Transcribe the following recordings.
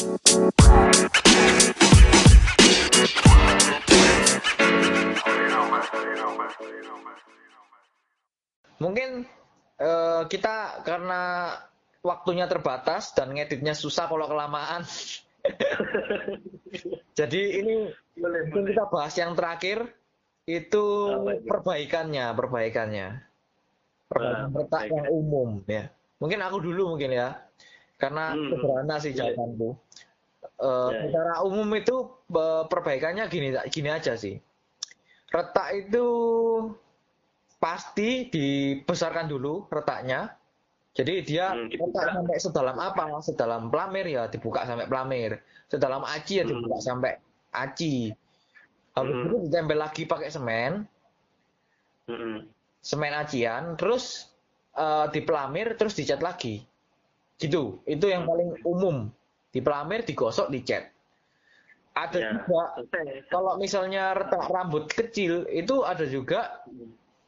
Mungkin uh, kita karena waktunya terbatas dan ngeditnya susah kalau kelamaan. Jadi ini boleh, kita bahas yang terakhir itu perbaikannya, perbaikannya. Perbaikan retak yang umum ya. Mungkin aku dulu mungkin ya. Karena hmm. sederhana sih jawabanku. Uh, ya, secara umum itu perbaikannya gini gini aja sih. Retak itu pasti dibesarkan dulu retaknya. Jadi dia hmm, retak sampai sedalam apa? Sedalam pelamir ya dibuka sampai pelamir. Sedalam aci ya dibuka hmm. sampai aci. Habis hmm. itu ditempel lagi pakai semen. Hmm. Semen acian, terus uh, di pelamir, terus dicat lagi. Gitu. Itu yang paling umum. Di pelamir, digosok, dicat. Ada ya. juga kalau misalnya retak rambut kecil itu ada juga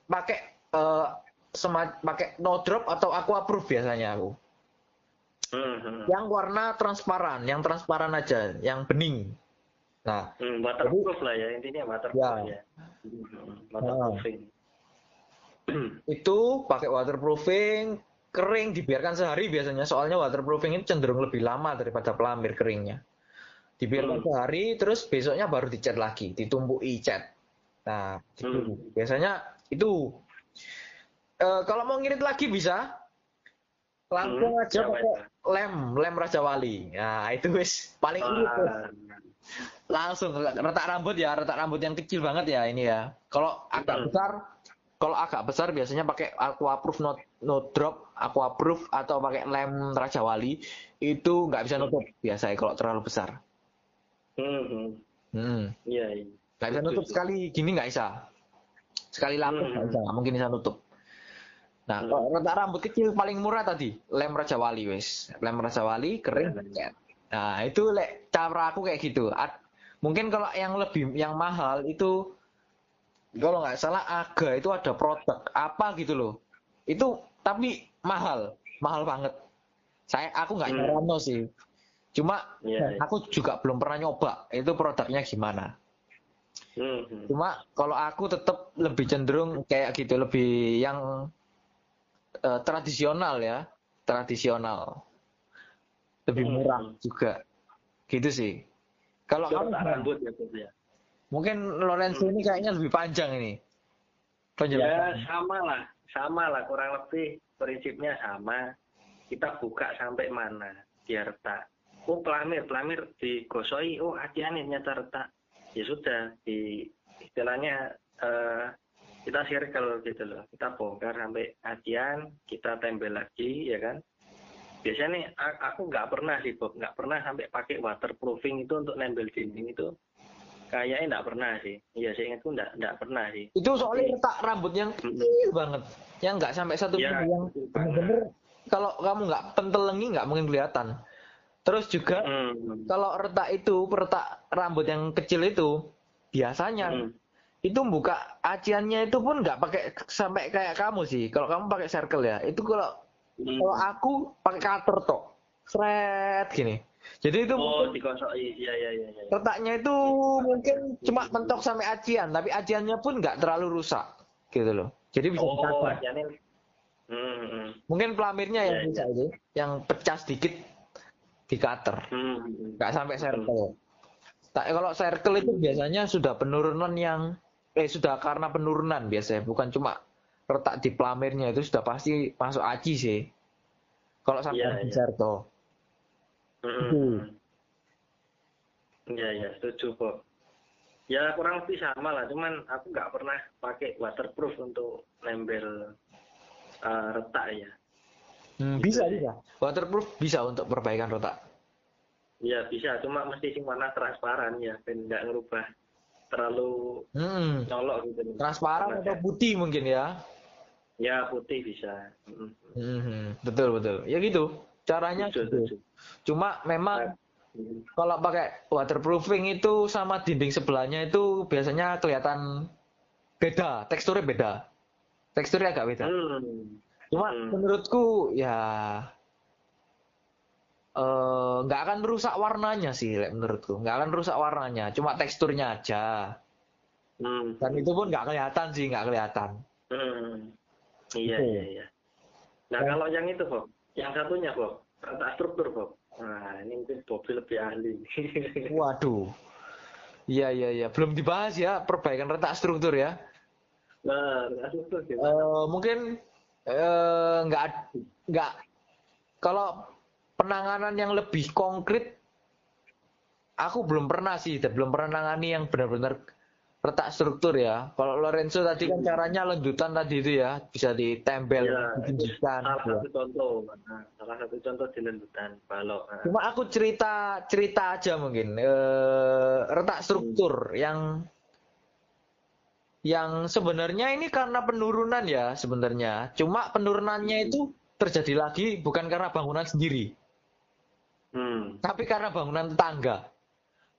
pakai uh, semat pakai no drop atau aqua proof biasanya aku. Hmm, Yang warna transparan, yang transparan aja, yang bening. Nah, hmm, waterproof jadi, lah ya intinya waterproof ya. ya. Hmm, waterproofing. Nah, itu pakai waterproofing, kering dibiarkan sehari biasanya soalnya waterproofing ini cenderung lebih lama daripada pelamir keringnya. Dibiarkan hmm. sehari, terus besoknya baru dicat lagi, ditumbui cat. Nah, gitu. Hmm. Biasanya itu. Uh, kalau mau ngirit lagi bisa. Langsung hmm, aja pakai lem, lem Raja Wali. Nah, itu wis paling irit tuh. Langsung retak rambut ya, retak rambut yang kecil banget ya ini ya. Kalau agak hmm. besar, kalau agak besar biasanya pakai aquaproof no, no drop, aquaproof atau pakai lem Raja Wali itu nggak bisa nutup biasanya kalau terlalu besar. Hmm. Hmm. hmm. Iya. iya. Nggak bisa nutup sekali, gini nggak bisa. Sekali lapis nggak hmm. bisa, nggak mungkin bisa nutup. Nah, hmm. kalau retak rambut kecil paling murah tadi, lem Raja Wali wes. Lem Raja Wali kering. Nah, itu le, cara aku kayak gitu. Ad, mungkin kalau yang lebih yang mahal itu kalau nggak salah aga itu ada produk apa gitu loh. Itu tapi mahal, mahal banget. Saya aku nggak hmm. nyarano sih. Cuma yeah, yeah. aku juga belum pernah nyoba itu produknya gimana. Hmm. Cuma kalau aku tetap lebih cenderung kayak gitu, lebih yang uh, tradisional ya, tradisional, lebih hmm. murah juga, gitu sih. Kalau kamu rambut ya, ya. Mungkin Lorenzo hmm. ini kayaknya lebih panjang ini. Ya sama lah, sama lah kurang lebih prinsipnya sama. Kita buka sampai mana dia retak. Oh pelamir, pelamir digosoi, oh hati-hati nyata retak. Ya sudah di istilahnya uh, kita circle gitu loh. Kita bongkar sampai acian kita tempel lagi ya kan? Biasanya nih aku nggak pernah sih Bob nggak pernah sampai pakai waterproofing itu untuk nempel dinding itu kayaknya nggak pernah sih iya saya ingatku nggak nggak pernah sih itu soalnya letak rambut yang kecil banget yang nggak sampai satu ya, yang bener-bener kalau kamu nggak pentelengi nggak mungkin kelihatan Terus juga hmm. kalau retak itu, retak rambut yang kecil itu biasanya hmm. itu buka aciannya itu pun nggak pakai sampai kayak kamu sih. Kalau kamu pakai circle ya, itu kalau hmm. kalau aku pakai cutter toh, seret gini. Jadi itu oh, mungkin, iya, iya, iya, iya. Retaknya itu mungkin cuma mentok sampai acian, tapi aciannya pun nggak terlalu rusak, gitu loh. Jadi bisa oh, aciannya. Hmm, hmm. Mungkin pelamirnya yang ya, bisa ya. itu, yang pecah sedikit di cutter hmm. nggak sampai circle tak kalau circle itu biasanya sudah penurunan yang eh sudah karena penurunan biasanya bukan cuma retak di pelamirnya itu sudah pasti masuk aci sih kalau sampai yeah, di yeah. circle hmm. Iya ya setuju kok. Ya kurang lebih sama lah, cuman aku nggak pernah pakai waterproof untuk nempel uh, retak ya. Hmm, bisa bisa. Waterproof bisa untuk perbaikan retak. Iya bisa, cuma mesti sing warna transparan ya, ben nggak ngerubah terlalu hmm. nyolok gitu. Transparan atau putih mungkin ya? Ya putih bisa. Hmm. Hmm, betul betul. Ya gitu. Caranya gitu. Cuma memang hmm. kalau pakai waterproofing itu sama dinding sebelahnya itu biasanya kelihatan beda, teksturnya beda. Teksturnya agak beda. Hmm. Cuma hmm. menurutku ya eh, nggak uh, akan merusak warnanya sih menurutku nggak akan merusak warnanya cuma teksturnya aja hmm. dan itu pun nggak kelihatan sih nggak kelihatan hmm. iya gitu. iya iya nah ya. kalau yang itu kok yang satunya kok rata struktur kok nah ini mungkin lebih ahli. Waduh. Iya iya iya. Belum dibahas ya perbaikan retak struktur ya? Nah retak struktur uh, mungkin uh, nggak nggak kalau penanganan yang lebih konkret aku belum pernah sih belum pernah nangani yang benar-benar retak struktur ya. Kalau Lorenzo tadi kan caranya lanjutan tadi itu ya, bisa ditempel, ya. Salah ya. satu contoh, salah satu contoh di lanjutan balok. Cuma aku cerita cerita aja mungkin e, retak struktur hmm. yang yang sebenarnya ini karena penurunan ya sebenarnya. Cuma penurunannya itu terjadi lagi bukan karena bangunan sendiri. Hmm. Tapi karena bangunan tetangga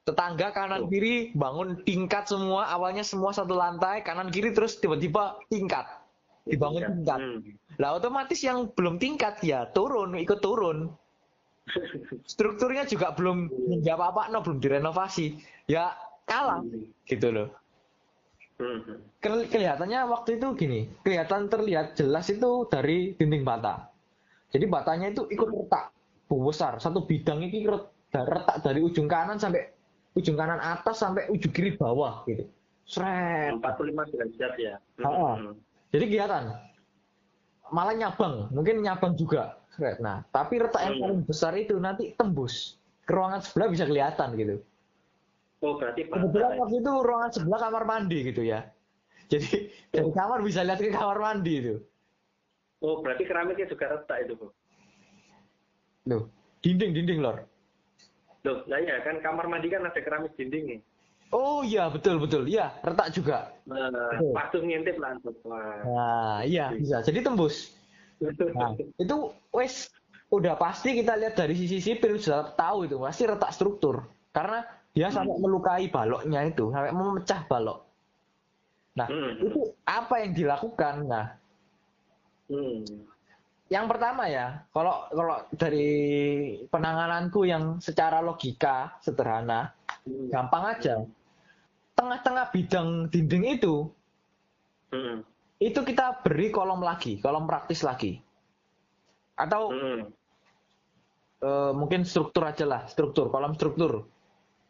tetangga kanan kiri bangun tingkat semua awalnya semua satu lantai kanan kiri terus tiba-tiba tingkat. Dibangun tingkat. Hmm. lah otomatis yang belum tingkat ya turun ikut turun. Strukturnya juga belum menjawab apa no belum direnovasi. Ya kalah hmm. gitu loh. Hmm. kelihatannya waktu itu gini kelihatan terlihat jelas itu dari dinding bata. Jadi batanya itu ikut retak besar. Satu bidang ini retak dari ujung kanan sampai ujung kanan atas sampai ujung kiri bawah gitu. Sret. 45 derajat ya. Hmm. Jadi kelihatan. Malah nyabang, mungkin nyabang juga. Sret. Nah, tapi retak yang paling besar itu nanti tembus ke ruangan sebelah bisa kelihatan gitu. Oh, berarti Kebetulan waktu itu ruangan sebelah kamar mandi gitu ya. Jadi oh. dari kamar bisa lihat ke kamar mandi itu. Oh, berarti keramiknya juga retak itu, Bu. Loh, dinding-dinding, Lor. Loh, lah ya kan kamar mandi kan ada keramik dinding nih. Oh iya betul betul iya retak juga. Nah, waktu ngintip langsung. Nah iya bisa jadi tembus. Nah, itu wes udah pasti kita lihat dari sisi sipil sudah tahu itu pasti retak struktur karena dia hmm. sampai melukai baloknya itu sampai memecah balok. Nah hmm. itu apa yang dilakukan? Nah hmm yang pertama ya, kalau kalau dari penangananku yang secara logika sederhana, hmm. gampang aja. Tengah-tengah bidang dinding itu, hmm. itu kita beri kolom lagi, kolom praktis lagi, atau hmm. uh, mungkin struktur aja lah, struktur, kolom struktur,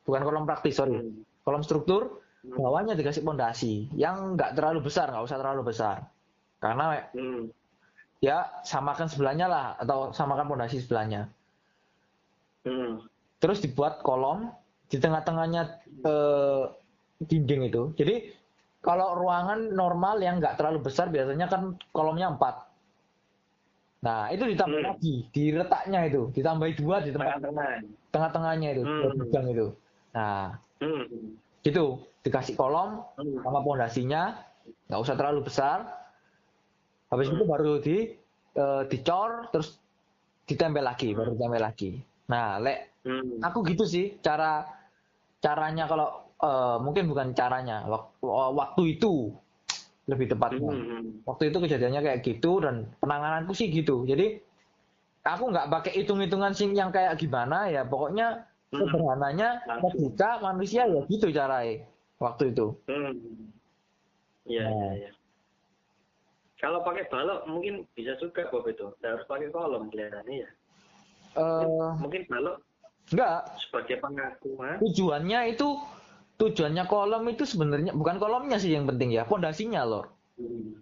bukan kolom praktis, sorry, hmm. kolom struktur, hmm. bawahnya dikasih pondasi, yang nggak terlalu besar, nggak usah terlalu besar, karena hmm ya samakan sebelahnya lah atau samakan pondasi sebelahnya. Hmm. Terus dibuat kolom di tengah-tengahnya eh, dinding itu. Jadi kalau ruangan normal yang nggak terlalu besar biasanya kan kolomnya empat. Nah itu ditambah hmm. lagi di retaknya itu, ditambahi dua di tempat tengah-tengahnya itu, hmm. bidang itu. Nah hmm. itu dikasih kolom hmm. sama pondasinya, nggak usah terlalu besar habis itu baru di uh, dicor terus ditempel lagi baru ditempel lagi nah lek hmm. aku gitu sih cara caranya kalau uh, mungkin bukan caranya waktu itu lebih tepatnya hmm, hmm. waktu itu kejadiannya kayak gitu dan penangananku sih gitu jadi aku nggak pakai hitung-hitungan sing yang kayak gimana ya pokoknya hmm. sederhananya logika manusia ya gitu caranya waktu itu hmm. Iya, nah. iya, iya. Kalau pakai balok mungkin bisa juga Bob itu. Tidak harus pakai kolom kelihatannya ya. Uh, mungkin balok enggak sebagai pengakuan. Tujuannya itu tujuannya kolom itu sebenarnya bukan kolomnya sih yang penting ya, pondasinya loh. Hmm.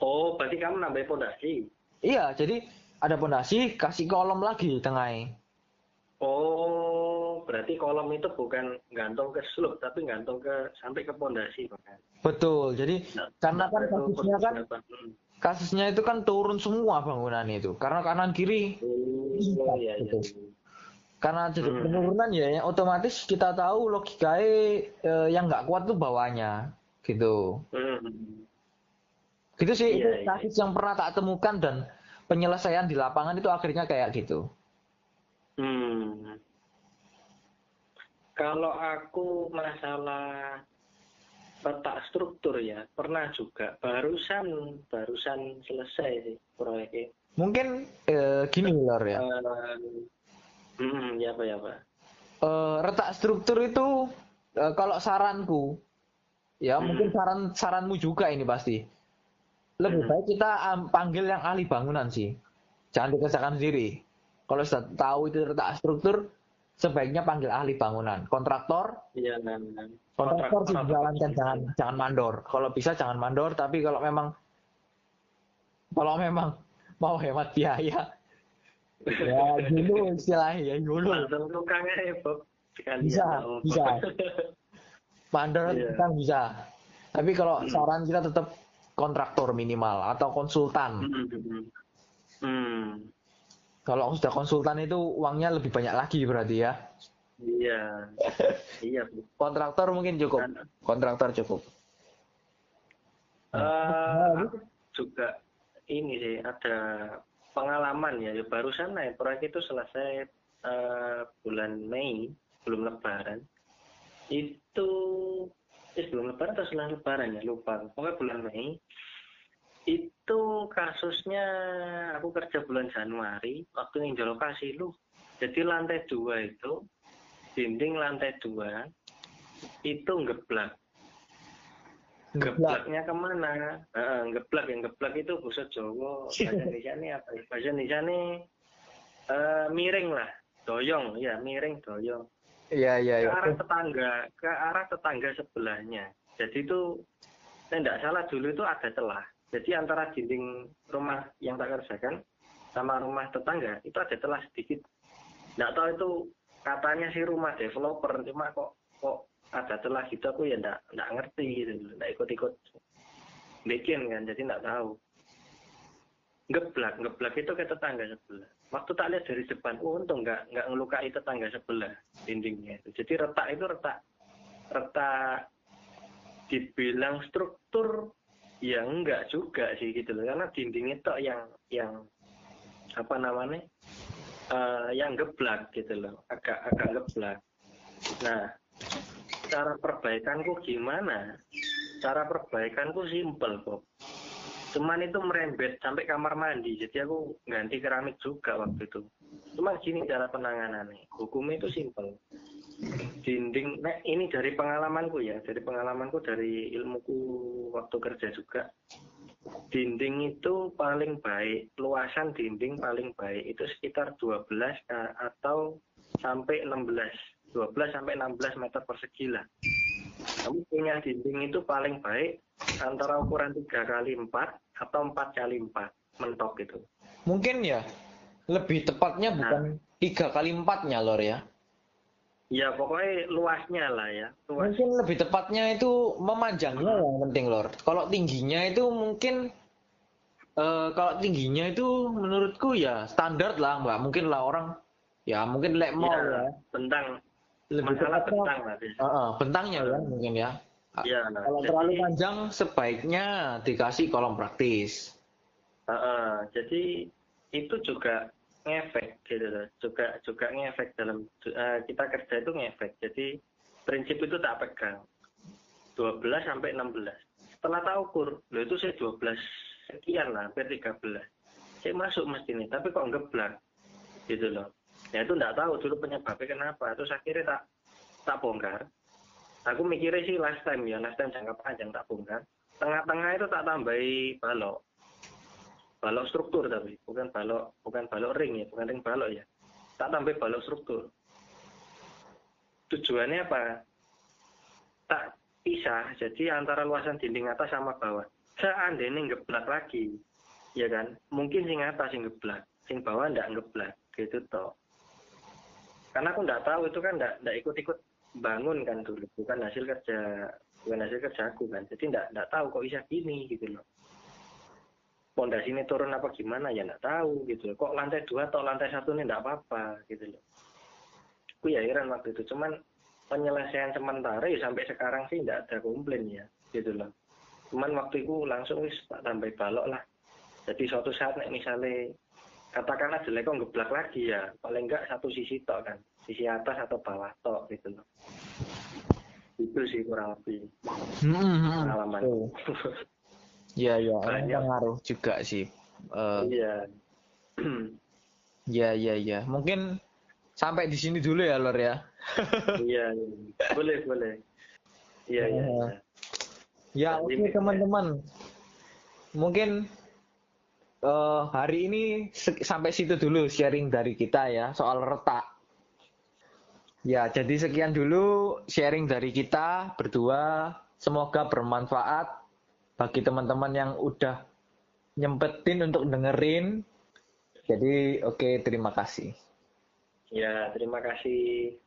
Oh, berarti kamu nambah pondasi. Iya, jadi ada pondasi kasih kolom lagi di tengahnya. Oh, berarti kolom itu bukan gantung ke slope tapi gantung ke sampai ke pondasi. Betul. Jadi nah, karena kan kasusnya kan kasusnya itu kan turun semua bangunan itu karena kanan kiri. Oh, iya, iya. Karena jadi hmm. penurunan ya, yang otomatis kita tahu logikanya eh, yang nggak kuat tuh bawahnya, gitu. Hmm. Gitu sih iya, itu iya. kasus yang pernah tak temukan dan penyelesaian di lapangan itu akhirnya kayak gitu. Hmm. Kalau aku masalah letak struktur ya pernah juga barusan barusan selesai sih proyeknya mungkin eh, gini lor ya uh, Hmm, ya apa ya pak? Uh, retak struktur itu uh, kalau saranku, ya hmm. mungkin saran saranmu juga ini pasti. Lebih hmm. baik kita um, panggil yang ahli bangunan sih, jangan dikerjakan sendiri. Kalau sudah tahu itu retak struktur, sebaiknya panggil ahli bangunan, kontraktor. Iya, nah, nah. Kontraktor sih jalankan jangan jangan mandor. Kalau bisa jangan mandor, tapi kalau memang kalau memang mau hemat biaya, ya dulu istilahnya ya dulu tukangnya ya Bob bisa bisa mandor yeah. kan bisa tapi kalau hmm. saran kita tetap kontraktor minimal atau konsultan hmm. Hmm. Kalau sudah konsultan itu uangnya lebih banyak lagi berarti ya? Iya. Iya kontraktor mungkin cukup? Kontraktor cukup. Uh, juga ini sih ada pengalaman ya, ya barusan naik proyek itu selesai uh, bulan Mei belum Lebaran. Itu eh, belum Lebaran atau setelah Lebaran ya? Lupa. Pokoknya bulan Mei itu kasusnya aku kerja bulan Januari waktu yang lokasi lu jadi lantai dua itu dinding lantai dua itu ngeblak Geblaknya ke mana? Uh, geblak yang geblak itu bahasa Jawa. Bahasa Indonesia ini apa? Ya? Bahasa Indonesia ini uh, miring lah, doyong, ya miring doyong. Iya iya. iya. Ke arah tetangga, ke arah tetangga sebelahnya. Jadi itu, tidak salah dulu itu ada celah. Jadi antara dinding rumah yang tak kerjakan sama rumah tetangga itu ada celah sedikit. Tidak tahu itu katanya si rumah developer, cuma kok kok ada celah gitu aku ya ndak ndak ngerti gitu ndak ikut-ikut. Bikin kan jadi ndak tahu. Ngeblak ngeblak itu ke tetangga sebelah. Waktu tak lihat dari depan oh untung nggak nggak ngelukai tetangga sebelah dindingnya jadi retak itu retak retak dibilang struktur ya enggak juga sih gitu loh karena dinding itu yang yang apa namanya uh, yang geblak gitu loh agak agak geblak nah cara perbaikanku gimana? Cara perbaikanku simpel, Bob. Cuman itu merembet sampai kamar mandi, jadi aku ganti keramik juga waktu itu. Cuma gini cara penanganannya. Hukumnya itu simpel. Dinding, nah ini dari pengalamanku ya, dari pengalamanku dari ilmuku waktu kerja juga. Dinding itu paling baik, luasan dinding paling baik itu sekitar 12 eh, atau sampai 16 12 sampai 16 meter persegi lah. Kamu punya dinding itu paling baik antara ukuran 3 kali 4 atau 4 kali 4 mentok itu. Mungkin ya lebih tepatnya nah. bukan tiga kali empatnya lor ya. Ya pokoknya luasnya lah ya. Luas. Mungkin lebih tepatnya itu memanjangnya yang penting lor. Kalau tingginya itu mungkin uh, kalau tingginya itu menurutku ya standar lah mbak. Mungkin lah orang ya mungkin lek mall ya, ya. Bentang lebih masalah bentang lah uh, uh, bentangnya ya mungkin ya Ya, nah, kalau jadi, terlalu panjang sebaiknya dikasih kolom praktis. Uh, uh, jadi itu juga ngefek gitu loh. Juga juga ngefek dalam uh, kita kerja itu ngefek. Jadi prinsip itu tak pegang. 12 sampai 16. Setelah tak ukur, lo itu saya 12 sekian lah, hampir 13. Saya masuk mesti nih, tapi kok ngeblak gitu loh ya itu nggak tahu dulu penyebabnya kenapa terus akhirnya tak tak bongkar aku mikirnya sih last time ya last time jangka panjang tak bongkar tengah-tengah itu tak tambahi balok balok struktur tapi bukan balok bukan balok ring ya bukan ring balok ya. Tak tambah balok struktur. Tujuannya apa? Tak pisah jadi antara luasan dinding atas sama bawah. Seandainya ngeblak lagi ya kan? Mungkin sing atas sing ngeblak sing bawah ndak ngeblak gitu toh. Karena aku nggak tahu itu kan nggak nggak ikut-ikut bangun kan dulu. Bukan hasil kerja bukan hasil kerja aku kan. Jadi nggak nggak tahu kok bisa gini gitu loh pondasi ini turun apa gimana? Ya nggak tahu gitu loh. Kok lantai dua atau lantai satu ini nggak apa-apa gitu loh. Aku ya heran waktu itu. Cuman penyelesaian sementara ya sampai sekarang sih nggak ada komplain ya gitu loh. Cuman waktu itu langsung wis tak tambah balok lah. Jadi suatu saat nih misalnya katakanlah jelek kok ngeblak lagi ya paling enggak satu sisi tok kan. Sisi atas atau bawah tok gitu loh. Itu sih kurang lebih hmm, pengalaman iya iya pengaruh juga sih uh, iya iya iya iya mungkin sampai di sini dulu ya Lor ya. iya, iya, boleh boleh. Iya iya. Ya, ya oke okay, teman-teman. Mungkin uh, hari ini sampai situ dulu sharing dari kita ya soal retak. Ya, jadi sekian dulu sharing dari kita berdua. Semoga bermanfaat bagi teman-teman yang udah nyempetin untuk dengerin. Jadi, oke, okay, terima kasih. Ya, terima kasih.